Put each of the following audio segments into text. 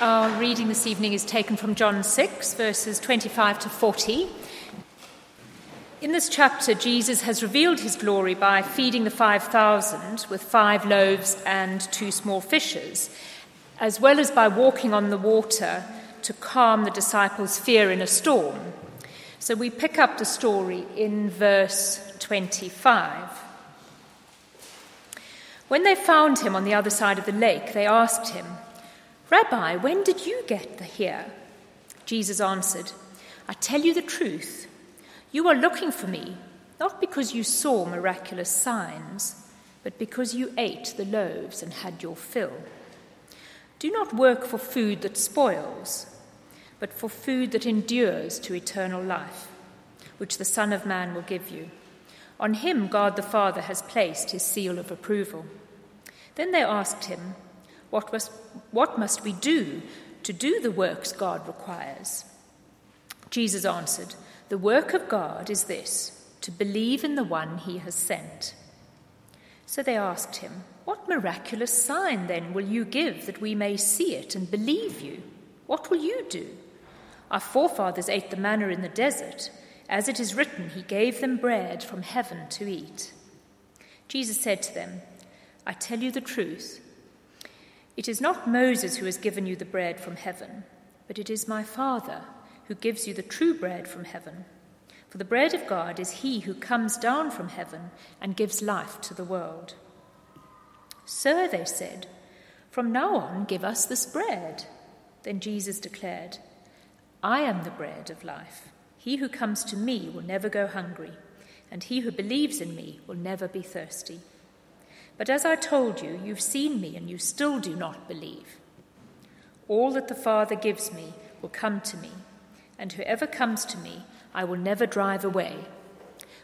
Our reading this evening is taken from John 6, verses 25 to 40. In this chapter, Jesus has revealed his glory by feeding the 5,000 with five loaves and two small fishes, as well as by walking on the water to calm the disciples' fear in a storm. So we pick up the story in verse 25. When they found him on the other side of the lake, they asked him, Rabbi, when did you get the here? Jesus answered, I tell you the truth. You are looking for me, not because you saw miraculous signs, but because you ate the loaves and had your fill. Do not work for food that spoils, but for food that endures to eternal life, which the Son of Man will give you. On him God the Father has placed his seal of approval. Then they asked him, what must, what must we do to do the works God requires? Jesus answered, The work of God is this to believe in the one he has sent. So they asked him, What miraculous sign then will you give that we may see it and believe you? What will you do? Our forefathers ate the manna in the desert. As it is written, He gave them bread from heaven to eat. Jesus said to them, I tell you the truth. It is not Moses who has given you the bread from heaven, but it is my Father who gives you the true bread from heaven. For the bread of God is he who comes down from heaven and gives life to the world. Sir, they said, from now on give us this bread. Then Jesus declared, I am the bread of life. He who comes to me will never go hungry, and he who believes in me will never be thirsty. But as I told you, you've seen me and you still do not believe. All that the Father gives me will come to me, and whoever comes to me, I will never drive away.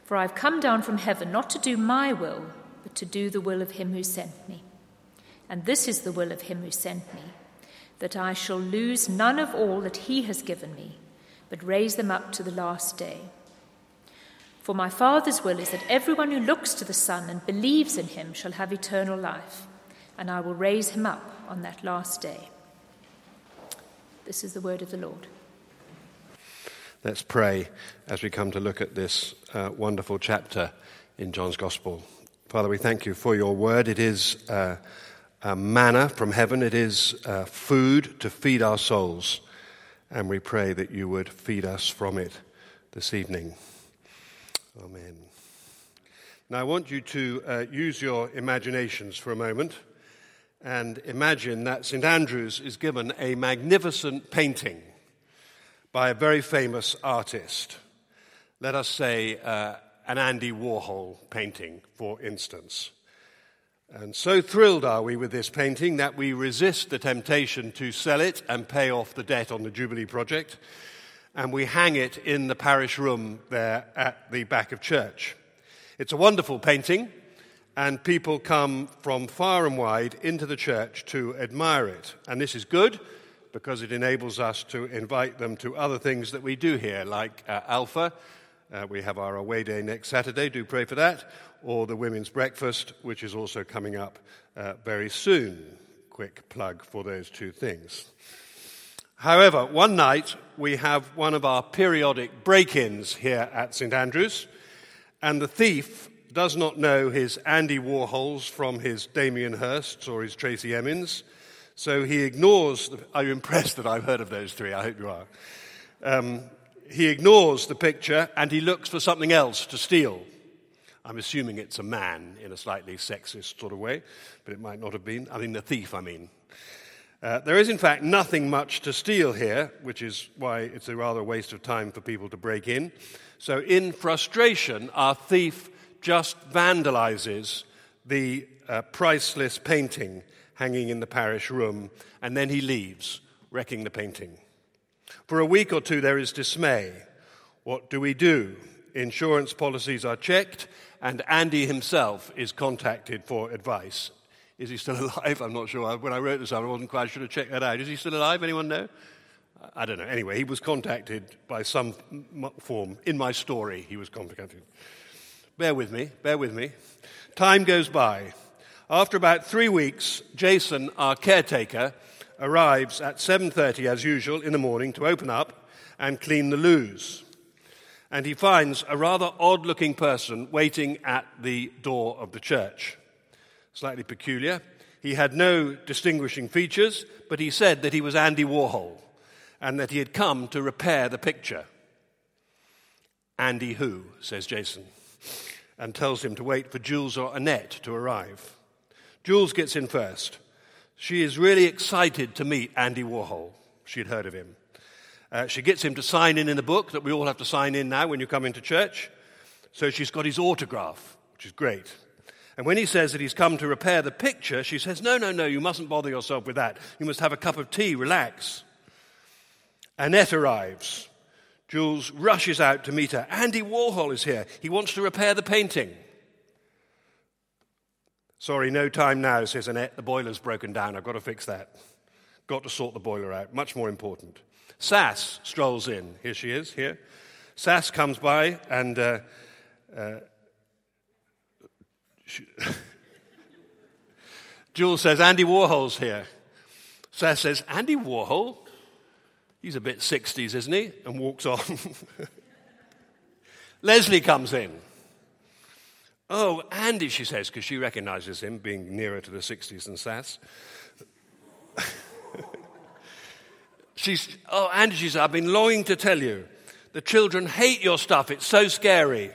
For I've come down from heaven not to do my will, but to do the will of him who sent me. And this is the will of him who sent me, that I shall lose none of all that he has given me, but raise them up to the last day. For my Father's will is that everyone who looks to the Son and believes in him shall have eternal life, and I will raise him up on that last day. This is the word of the Lord. Let's pray as we come to look at this uh, wonderful chapter in John's Gospel. Father, we thank you for your word. It is uh, a manna from heaven, it is uh, food to feed our souls, and we pray that you would feed us from it this evening. Amen. Now, I want you to uh, use your imaginations for a moment and imagine that St. Andrews is given a magnificent painting by a very famous artist. Let us say uh, an Andy Warhol painting, for instance. And so thrilled are we with this painting that we resist the temptation to sell it and pay off the debt on the Jubilee project and we hang it in the parish room there at the back of church. It's a wonderful painting, and people come from far and wide into the church to admire it. And this is good because it enables us to invite them to other things that we do here, like uh, Alpha. Uh, we have our away day next Saturday, do pray for that, or the women's breakfast, which is also coming up uh, very soon. Quick plug for those two things. However, one night we have one of our periodic break ins here at St. Andrews, and the thief does not know his Andy Warhols from his Damien Hirsts or his Tracey Emins, so he ignores. The, are you impressed that I've heard of those three? I hope you are. Um, he ignores the picture and he looks for something else to steal. I'm assuming it's a man in a slightly sexist sort of way, but it might not have been. I mean, the thief, I mean. Uh, there is, in fact, nothing much to steal here, which is why it's a rather waste of time for people to break in. So, in frustration, our thief just vandalizes the uh, priceless painting hanging in the parish room, and then he leaves, wrecking the painting. For a week or two, there is dismay. What do we do? Insurance policies are checked, and Andy himself is contacted for advice. Is he still alive? I'm not sure. When I wrote this, I wasn't quite sure to check that out. Is he still alive? Anyone know? I don't know. Anyway, he was contacted by some form. In my story, he was contacted. Bear with me, bear with me. Time goes by. After about three weeks, Jason, our caretaker, arrives at 7:30 as usual in the morning to open up and clean the loos. And he finds a rather odd-looking person waiting at the door of the church. Slightly peculiar. He had no distinguishing features, but he said that he was Andy Warhol and that he had come to repair the picture. Andy who, says Jason, and tells him to wait for Jules or Annette to arrive. Jules gets in first. She is really excited to meet Andy Warhol. She had heard of him. Uh, she gets him to sign in in the book that we all have to sign in now when you come into church. So she's got his autograph, which is great. And when he says that he's come to repair the picture, she says, No, no, no, you mustn't bother yourself with that. You must have a cup of tea, relax. Annette arrives. Jules rushes out to meet her. Andy Warhol is here. He wants to repair the painting. Sorry, no time now, says Annette. The boiler's broken down. I've got to fix that. Got to sort the boiler out. Much more important. Sass strolls in. Here she is, here. Sass comes by and uh, uh, Jules says, Andy Warhol's here. Sass says, Andy Warhol? He's a bit 60s, isn't he? And walks on. Leslie comes in. Oh, Andy, she says, because she recognizes him being nearer to the 60s than Sass. She's, oh, Andy, she says, I've been longing to tell you. The children hate your stuff. It's so scary.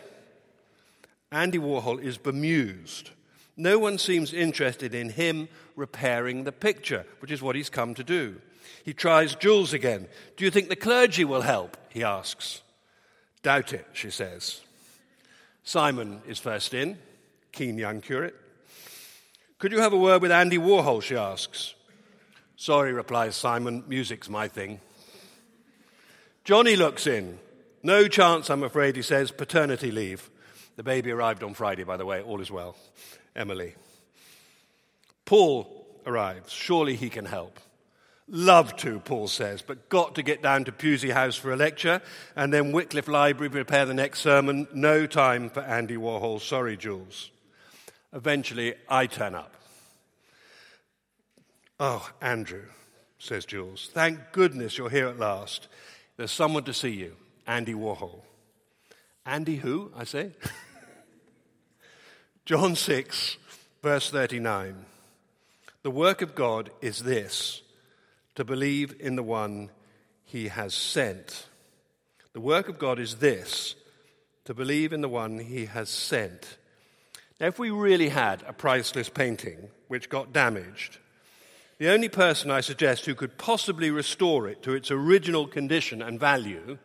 Andy Warhol is bemused. No one seems interested in him repairing the picture, which is what he's come to do. He tries Jules again. Do you think the clergy will help? He asks. Doubt it, she says. Simon is first in, keen young curate. Could you have a word with Andy Warhol? She asks. Sorry, replies Simon, music's my thing. Johnny looks in. No chance, I'm afraid, he says, paternity leave. The baby arrived on Friday, by the way, all is well. Emily. Paul arrives. Surely he can help. Love to, Paul says, but got to get down to Pusey House for a lecture and then Wycliffe Library prepare the next sermon. No time for Andy Warhol. Sorry, Jules. Eventually, I turn up. Oh, Andrew, says Jules, thank goodness you're here at last. There's someone to see you, Andy Warhol. Andy who, I say? John 6, verse 39. The work of God is this to believe in the one he has sent. The work of God is this to believe in the one he has sent. Now, if we really had a priceless painting which got damaged, the only person I suggest who could possibly restore it to its original condition and value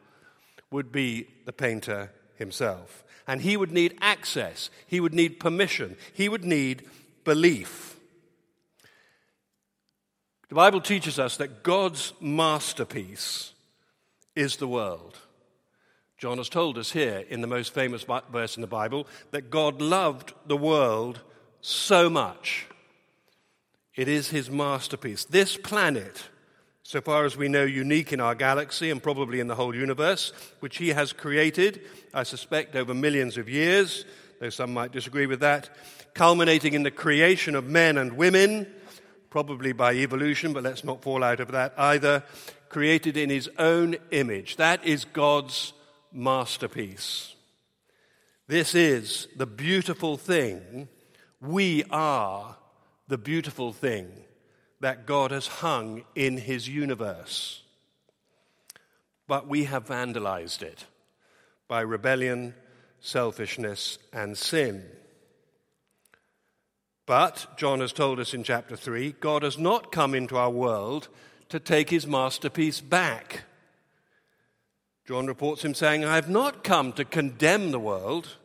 would be the painter himself. And he would need access, he would need permission, he would need belief. The Bible teaches us that God's masterpiece is the world. John has told us here in the most famous verse in the Bible that God loved the world so much. It is his masterpiece. This planet, so far as we know, unique in our galaxy and probably in the whole universe, which he has created, I suspect, over millions of years, though some might disagree with that, culminating in the creation of men and women probably by evolution, but let's not fall out of that either, created in his own image. That is God's masterpiece. This is the beautiful thing. We are the beautiful thing that God has hung in his universe. But we have vandalized it by rebellion, selfishness, and sin. But, John has told us in chapter 3, God has not come into our world to take his masterpiece back. John reports him saying, I have not come to condemn the world.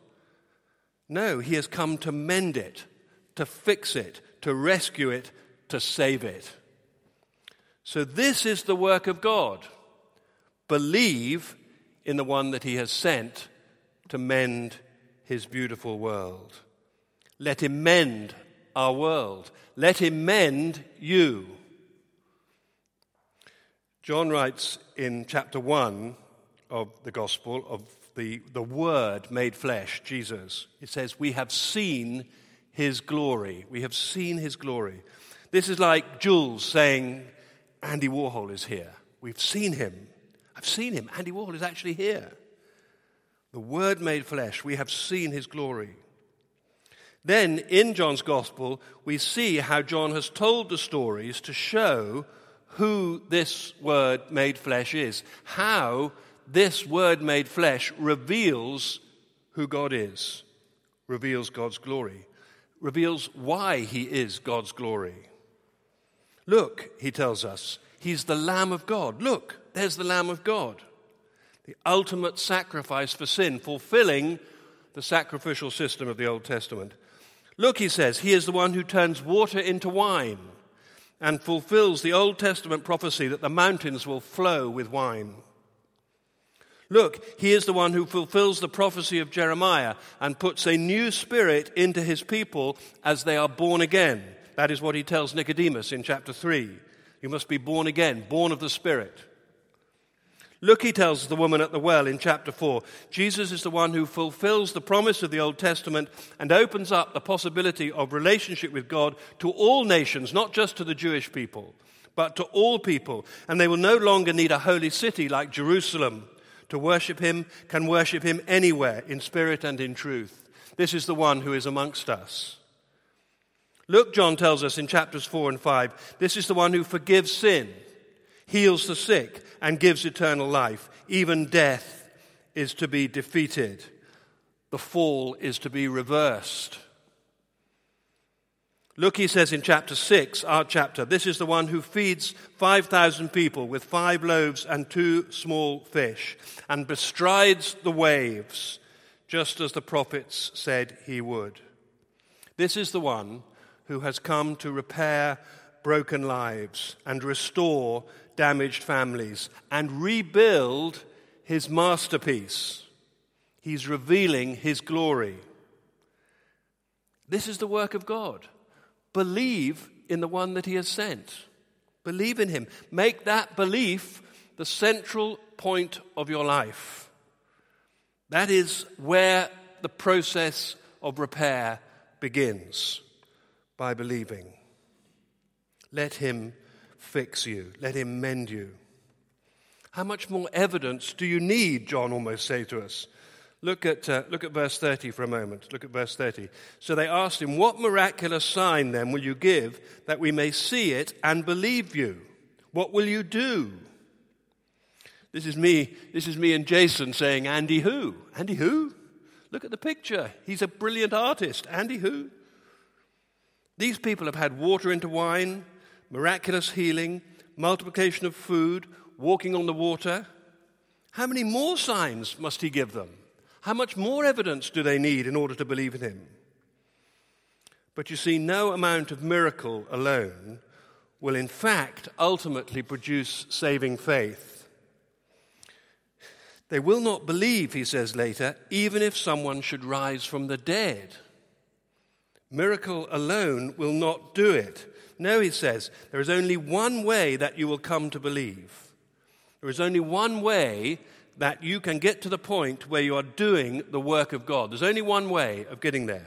No, he has come to mend it, to fix it, to rescue it, to save it. So, this is the work of God. Believe in the one that he has sent to mend his beautiful world. Let him mend our world. Let him mend you. John writes in chapter 1 of the Gospel of the, the Word made flesh, Jesus. It says, We have seen his glory. We have seen his glory. This is like Jules saying, Andy Warhol is here. We've seen him. I've seen him. Andy Warhol is actually here. The Word made flesh. We have seen his glory. Then in John's Gospel, we see how John has told the stories to show who this Word made flesh is, how this Word made flesh reveals who God is, reveals God's glory, reveals why he is God's glory. Look, he tells us, he's the Lamb of God. Look, there's the Lamb of God, the ultimate sacrifice for sin, fulfilling the sacrificial system of the Old Testament. Look, he says, he is the one who turns water into wine and fulfills the Old Testament prophecy that the mountains will flow with wine. Look, he is the one who fulfills the prophecy of Jeremiah and puts a new spirit into his people as they are born again. That is what he tells Nicodemus in chapter 3. You must be born again, born of the Spirit. Look, he tells the woman at the well in chapter 4 Jesus is the one who fulfills the promise of the Old Testament and opens up the possibility of relationship with God to all nations, not just to the Jewish people, but to all people. And they will no longer need a holy city like Jerusalem to worship him, can worship him anywhere in spirit and in truth. This is the one who is amongst us. Look, John tells us in chapters 4 and 5, this is the one who forgives sin, heals the sick, and gives eternal life. Even death is to be defeated, the fall is to be reversed. Look, he says in chapter 6, our chapter, this is the one who feeds 5,000 people with five loaves and two small fish and bestrides the waves, just as the prophets said he would. This is the one who has come to repair broken lives and restore damaged families and rebuild his masterpiece. He's revealing his glory. This is the work of God. Believe in the one that he has sent. Believe in him. Make that belief the central point of your life. That is where the process of repair begins by believing. Let him fix you, let him mend you. How much more evidence do you need, John almost say to us? Look at, uh, look at verse 30 for a moment. Look at verse 30. So they asked him, What miraculous sign then will you give that we may see it and believe you? What will you do? This is me, this is me and Jason saying, Andy who? Andy who? Look at the picture. He's a brilliant artist. Andy who? These people have had water into wine, miraculous healing, multiplication of food, walking on the water. How many more signs must he give them? How much more evidence do they need in order to believe in him? But you see, no amount of miracle alone will, in fact, ultimately produce saving faith. They will not believe, he says later, even if someone should rise from the dead. Miracle alone will not do it. No, he says, there is only one way that you will come to believe. There is only one way that you can get to the point where you are doing the work of God. There's only one way of getting there.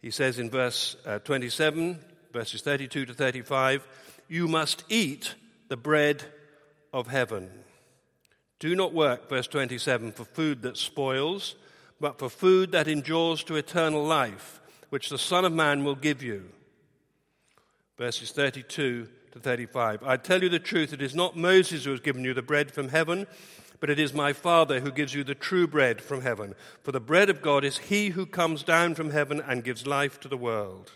He says in verse uh, 27, verses 32 to 35, You must eat the bread of heaven. Do not work, verse 27, for food that spoils, but for food that endures to eternal life, which the Son of Man will give you verses 32 to 35. I tell you the truth, it is not Moses who has given you the bread from heaven, but it is my Father who gives you the true bread from heaven. For the bread of God is he who comes down from heaven and gives life to the world.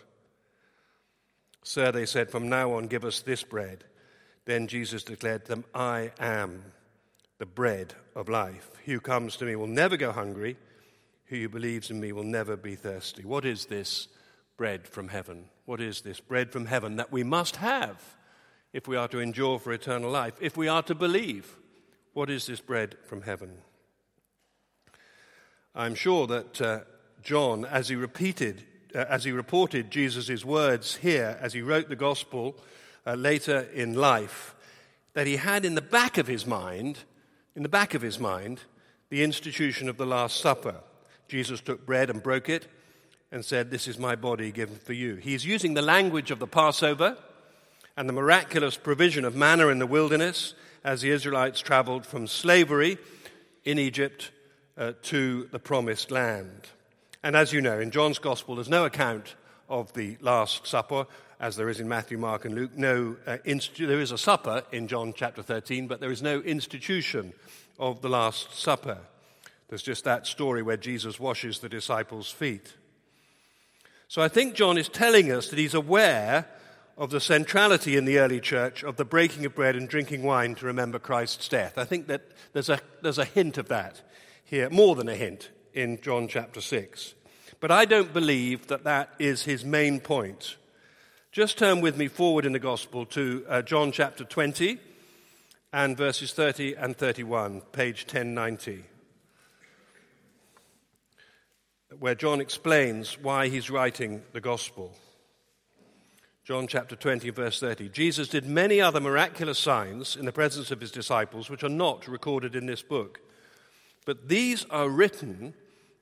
Sir, they said, from now on give us this bread. Then Jesus declared to them, I am the bread of life. He who comes to me will never go hungry. Who believes in me will never be thirsty. What is this bread from heaven? What is this bread from heaven that we must have if we are to endure for eternal life, if we are to believe? What is this bread from heaven? I'm sure that uh, John, as he repeated, uh, as he reported Jesus' words here, as he wrote the gospel uh, later in life, that he had in the back of his mind, in the back of his mind, the institution of the Last Supper. Jesus took bread and broke it and said, This is my body given for you. He is using the language of the Passover and the miraculous provision of manna in the wilderness as the Israelites traveled from slavery in Egypt uh, to the promised land. And as you know, in John's Gospel, there's no account of the Last Supper, as there is in Matthew, Mark, and Luke. No, uh, there is a supper in John chapter 13, but there is no institution of the Last Supper. There's just that story where Jesus washes the disciples' feet. So I think John is telling us that he's aware of the centrality in the early church of the breaking of bread and drinking wine to remember Christ's death. I think that there's a, there's a hint of that here, more than a hint, in John chapter 6. But I don't believe that that is his main point. Just turn with me forward in the Gospel to uh, John chapter 20 and verses 30 and 31, page 1090, where John explains why he's writing the Gospel. John chapter 20, verse 30. Jesus did many other miraculous signs in the presence of his disciples, which are not recorded in this book. But these are written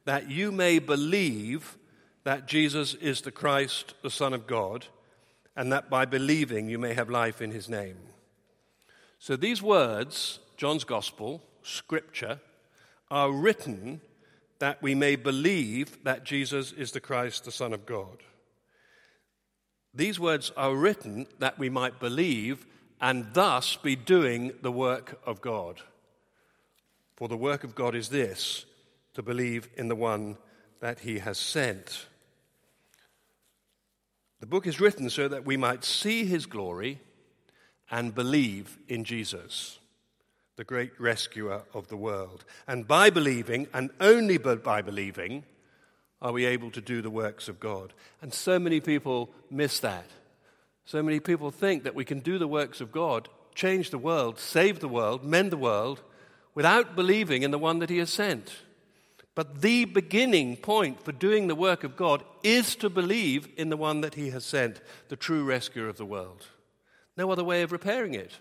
that you may believe that Jesus is the Christ, the Son of God, and that by believing you may have life in his name. So these words, John's Gospel, Scripture, are written that we may believe that Jesus is the Christ, the Son of God. These words are written that we might believe and thus be doing the work of God. For the work of God is this to believe in the one that he has sent. The book is written so that we might see his glory and believe in Jesus, the great rescuer of the world. And by believing, and only by believing, are we able to do the works of God? And so many people miss that. So many people think that we can do the works of God, change the world, save the world, mend the world, without believing in the one that He has sent. But the beginning point for doing the work of God is to believe in the one that He has sent, the true rescuer of the world. No other way of repairing it.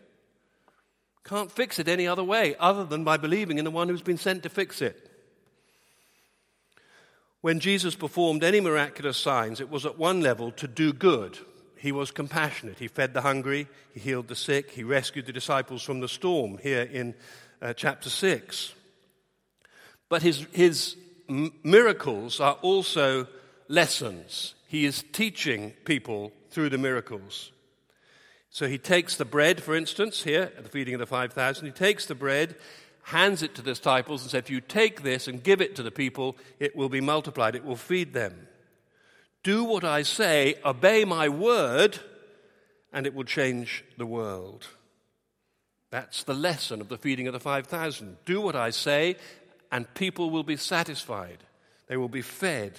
Can't fix it any other way other than by believing in the one who's been sent to fix it. When Jesus performed any miraculous signs, it was at one level to do good. He was compassionate. He fed the hungry, he healed the sick, he rescued the disciples from the storm here in uh, chapter 6. But his, his miracles are also lessons. He is teaching people through the miracles. So he takes the bread, for instance, here at the feeding of the 5,000, he takes the bread hands it to the disciples and says, If you take this and give it to the people, it will be multiplied, it will feed them. Do what I say, obey my word, and it will change the world. That's the lesson of the feeding of the 5,000. Do what I say, and people will be satisfied, they will be fed.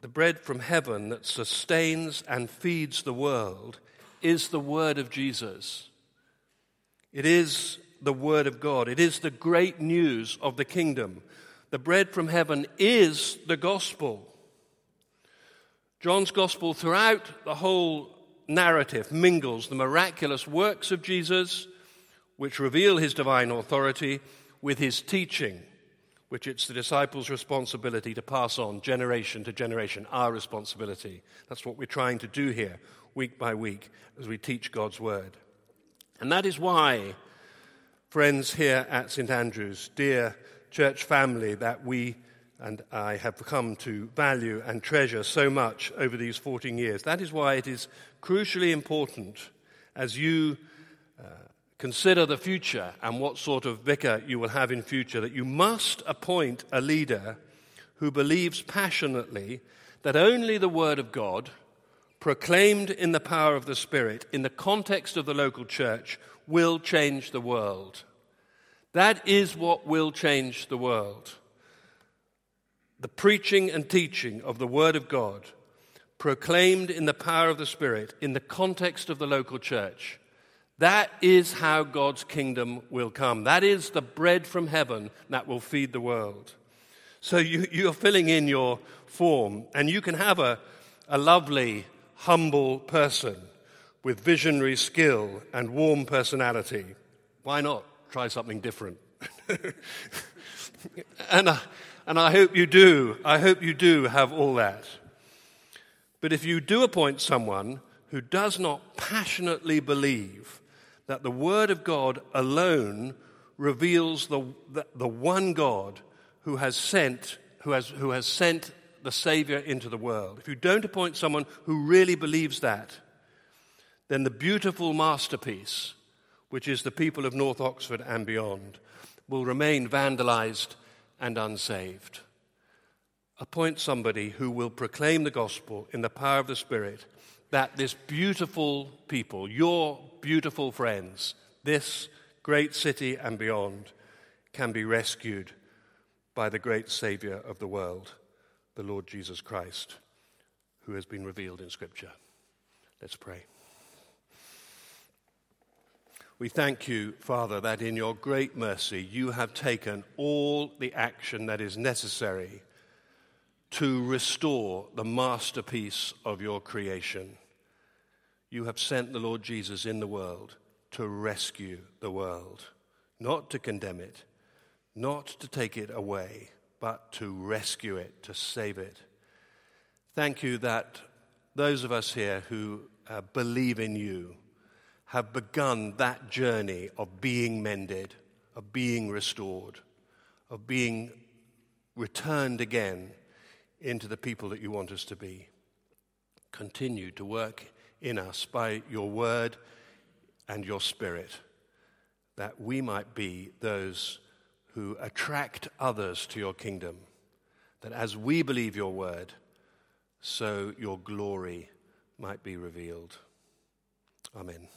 The bread from heaven that sustains and feeds the world is the word of Jesus. It is the Word of God. It is the great news of the kingdom. The bread from heaven is the gospel. John's gospel, throughout the whole narrative, mingles the miraculous works of Jesus, which reveal his divine authority, with his teaching, which it's the disciples' responsibility to pass on generation to generation, our responsibility. That's what we're trying to do here, week by week, as we teach God's word. And that is why, friends here at St. Andrew's, dear church family that we and I have come to value and treasure so much over these 14 years, that is why it is crucially important as you consider the future and what sort of vicar you will have in future that you must appoint a leader who believes passionately that only the Word of God proclaimed in the power of the Spirit in the context of the local church will change the world. That is what will change the world. The preaching and teaching of the Word of God, proclaimed in the power of the Spirit in the context of the local church. That is how God's kingdom will come. That is the bread from heaven that will feed the world. So you, you're filling in your form, and you can have a, a lovely humble person with visionary skill and warm personality. Why not try something different? and, I, and I hope you do. I hope you do have all that. But if you do appoint someone who does not passionately believe that the Word of God alone reveals the, the, the one God who has sent, who has, who has sent the Savior into the world, if you don't appoint someone who really believes that, then the beautiful masterpiece, which is the people of North Oxford and beyond, will remain vandalized and unsaved. Appoint somebody who will proclaim the gospel in the power of the Spirit that this beautiful people, your beautiful friends, this great city and beyond, can be rescued by the great Savior of the world, the Lord Jesus Christ, who has been revealed in Scripture. Let's pray. We thank you, Father, that in your great mercy you have taken all the action that is necessary to restore the masterpiece of your creation. You have sent the Lord Jesus in the world to rescue the world, not to condemn it, not to take it away, but to rescue it, to save it. Thank you that those of us here who uh, believe in you, have begun that journey of being mended, of being restored, of being returned again into the people that you want us to be. Continue to work in us by your word and your spirit, that we might be those who attract others to your kingdom, that as we believe your word, so your glory might be revealed. Amen.